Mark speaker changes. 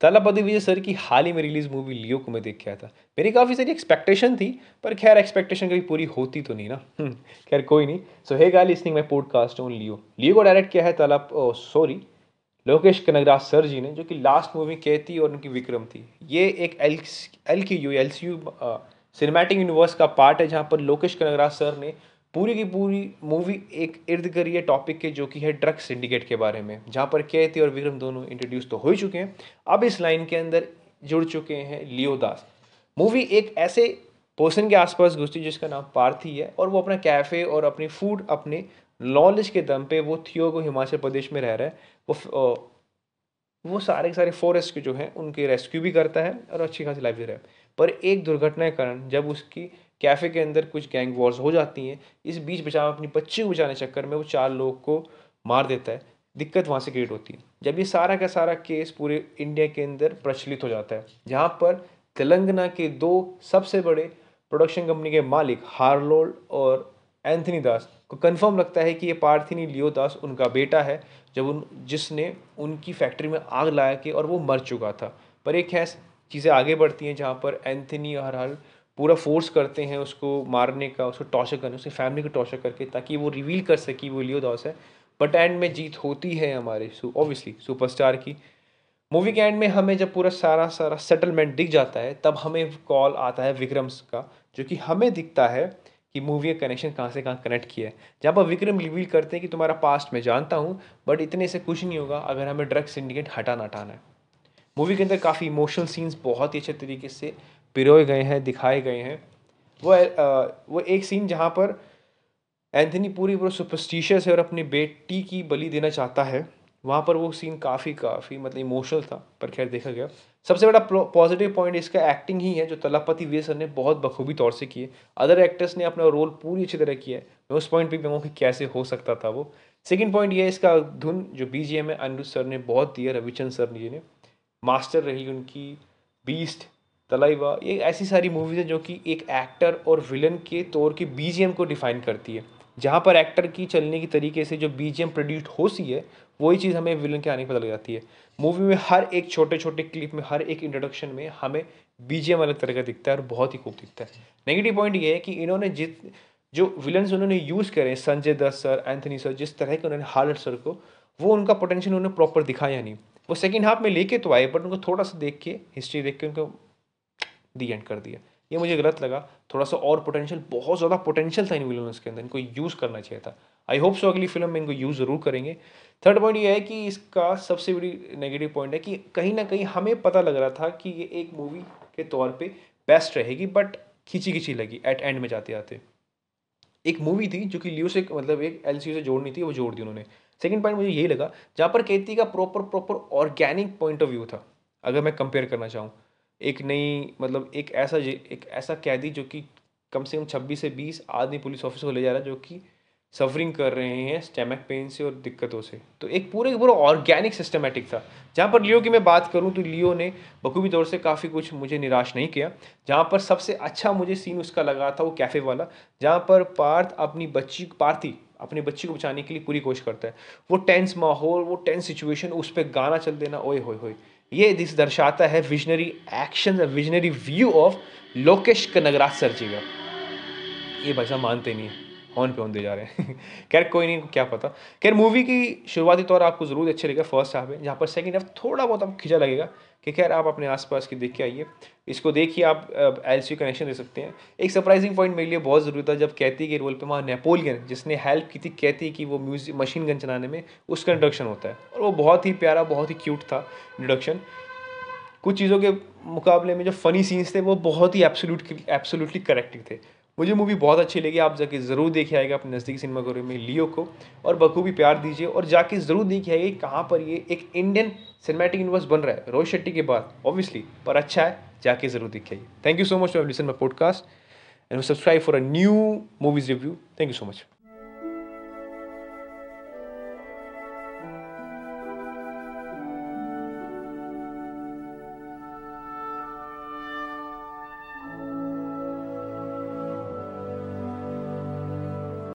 Speaker 1: तलापति विजय sir की हाल ही में release movie लियो को मैं देख के आया था। मेरी काफ़ी सारी एक्सपेक्टेशन थी पर खैर एक्सपेक्टेशन कभी पूरी होती तो नहीं ना। हम्म, खैर कोई नहीं। So hey guy listening my podcast on Leo. Leo को डायरेक्ट किया है तलब सॉरी लोकेश कनगराज सर जी ने जो कि लास्ट मूवी कहती और उनकी विक्रम थी। ये एक एल एल की U L C U cinematic universe का पार्ट है जहाँ पर लोकेश कनगराज सर ने पूरी की पूरी मूवी एक इर्द गिर्द टॉपिक के जो कि है ड्रग सिंडिकेट के बारे में, जहाँ पर कहती और विक्रम दोनों इंट्रोड्यूस तो हो ही चुके हैं। अब इस लाइन के अंदर जुड़ चुके हैं लियो दास। मूवी एक ऐसे पर्सन के आसपास घुसती है जिसका नाम पार्थी है और वो अपना कैफ़े और अपनी फ़ूड अपने नॉलेज के दम पे वो थियो को हिमाचल प्रदेश में रह रहा है। वो वो सारे के सारे फॉरेस्ट के जो हैं, उनके रेस्क्यू भी करता है और अच्छी खासी लाइफ दे रहा है। पर एक दुर्घटना के कारण जब उसकी कैफ़े के अंदर कुछ गैंग वॉर्स हो जाती हैं। इस बीच बचाव अपनी बच्ची को बचाने चक्कर में वो चार लोग को मार देता है। दिक्कत वहाँ से क्रिएट होती है। जब ये सारा का सारा केस पूरे इंडिया के अंदर प्रचलित हो जाता है, जहाँ पर तेलंगाना के दो सबसे बड़े प्रोडक्शन कंपनी के मालिक हार्लोल्ड और एंथनी दास को कंफर्म लगता है कि ये पार्थिनी लियो दास उनका बेटा है, जब उन, जिसने उनकी फैक्ट्री में आग लाया के और वो मर चुका था। पर एक है चीज़ें आगे बढ़ती हैं जहाँ पर एंथनी हाल पूरा फोर्स करते हैं उसको मारने का, उसको टॉर्चर करने, उसकी फैमिली को टॉर्चर करके ताकि वो रिवील कर सके वो लियो दास है। बट एंड में जीत होती है हमारे ऑब्वियसली सुपरस्टार की। मूवी के एंड में हमें जब पूरा सारा सारा सेटलमेंट दिख जाता है, तब हमें कॉल आता है विक्रम्स का, जो कि हमें दिखता है कि मूवी का कनेक्शन कहाँ से कहाँ कनेक्ट किया है। जहाँ पर विक्रम रिवील करते हैं कि तुम्हारा पास्ट मैं जानता हूँ बट इतने से कुछ नहीं होगा अगर हमें ड्रग सिंडिकेट हटाना हटाना है। मूवी के अंदर काफ़ी इमोशनल सीन्स बहुत ही अच्छे तरीके से पिरोए गए हैं, दिखाए गए हैं। वो वो एक सीन जहाँ पर एंथनी पूरी पूरा सुपरस्टिशियस है और अपनी बेटी की बलि देना चाहता है, वहाँ पर वो सीन काफ़ी काफ़ी मतलब इमोशनल था, पर खैर देखा गया। सबसे बड़ा पॉजिटिव पॉइंट इसका एक्टिंग ही है, जो तलापति वी सर ने बहुत बखूबी तौर से किए। अदर एक्टर्स ने अपना रोल पूरी अच्छी तरह किया है। मैं उस पॉइंट पर कहूँ कि कैसे हो सकता था वो। सेकेंड पॉइंट ये इसका धुन, जो बी जी एम है अनिरुद्ध सर ने बहुत दिया, रविचंद सर जी ने। मास्टर रही उनकी बीस्ट तलाइवा, ये ऐसी सारी मूवीज़ हैं जो कि एक एक्टर और विलन के तौर की बी को डिफाइन करती है। जहाँ पर एक्टर की चलने की तरीके से जो बी प्रोड्यूस होती है, वही चीज़ हमें विलन के आने पता लग जाती है। मूवी में हर एक छोटे छोटे क्लिप में, हर एक इंट्रोडक्शन में हमें बी अलग तरह का दिखता है और बहुत ही खूब दिखता है। नेगेटिव पॉइंट ये है कि इन्होंने जित, जो विलन्स उन्होंने यूज़ करे, Sanjay Dutt sir Anthony sir जिस तरह के उन्होंने हार्ड सर को, वो उनका पोटेंशियल उन्होंने प्रॉपर दिखाया नहीं। वो सेकेंड हाफ़ में लेके तो आए बट उनको थोड़ा सा देख के हिस्ट्री देख के उनको दी एंड कर दिया। ये मुझे गलत लगा। थोड़ा सा और पोटेंशियल बहुत ज़्यादा पोटेंशियल था इन विलन्स के अंदर, इनको यूज़ करना चाहिए था। आई होप सो अगली फ़िल्म में इनको यूज़ ज़रूर करेंगे। थर्ड पॉइंट ये है कि इसका सबसे बड़ी नेगेटिव पॉइंट है कि कहीं ना कहीं हमें पता लग रहा था कि ये एक मूवी के तौर पे बेस्ट रहेगी बट खींची खींची लगी एट एंड में जाते जाते। एक मूवी थी जो कि लियो से मतलब एक एलसीयू से जोड़नी थी, वो जोड़ दी उन्होंने। सेकेंड पॉइंट मुझे यही लगा, जहाँ पर केती का proper proper organic point of view था। अगर मैं कंपेयर करना चाहूँ एक नई मतलब एक ऐसा एक ऐसा कैदी जो कि कम से कम छब्बीस से बीस आदमी पुलिस ऑफिसर को ले जा रहा है, जो कि सफरिंग कर रहे हैं स्टेमक पेन से और दिक्कतों से। तो एक पूरे पूरा ऑर्गेनिक सिस्टमेटिक था। जहाँ पर लियो की मैं बात करूँ तो लियो ने बखूबी तौर से काफ़ी कुछ मुझे निराश नहीं किया। जहाँ पर सबसे अच्छा मुझे सीन उसका लगा था, वो कैफ़े वाला, जहाँ पर पार्थ अपनी बच्ची, पार्थी अपनी बच्ची को बचाने के लिए पूरी कोशिश करता है। वो टेंस माहौल, वो टेंस सिचुएशन उस पर गाना चल देना, ओए, होए होए। ये दिस दर्शाता है visionary action visionary view of Lokesh Kanagaraj sir ji का। ये भाई साहब मानते नहीं है। ऑन पे ऑन दे जा रहे हैं। खैर, कोई नहीं, क्या पता। खैर मूवी की शुरुआती तौर आपको ज़रूर अच्छे लगेगा फ़र्स्ट हाफ़ है जहाँ पर सेकंड हाफ़ थोड़ा बहुत आपको खिंचा लगेगा कि खैर, आप अपने आसपास की देख के आइए। इसको देखिए आप एल सी कनेक्शन दे सकते हैं। एक सरप्राइजिंग पॉइंट मेरे लिए बहुत ज़रूरी था जब कैती के रोल पे वहाँ नेपोलियन जिसने हेल्प की थी कहती कि वो म्यूज़िक मशीन गन चलाने में, उसका इंट्रोडक्शन होता है। और वो बहुत ही प्यारा, बहुत ही क्यूट था इंट्रोडक्शन कुछ चीज़ों के मुकाबले में जो फ़नी सीन्स थे, वो बहुत ही एब्सोल्यूट एब्सोल्युटली करेक्टिव थे। मुझे मूवी बहुत अच्छी लगी, आप जाके ज़रूर देखे आएगा अपने नज़दीकी सिनेमाघरों में लियो को, और बखूबी प्यार दीजिए, और जाके ज़रूर देखे आएगा कहाँ पर ये एक इंडियन सिनेमैटिक यूनिवर्स बन रहा है, रोहित शेट्टी के बाद ऑब्वियसली पर अच्छा है, जाके ज़रूर देखे आइए। Thank you so much for listen my podcast and subscribe for a new movies review thank you so much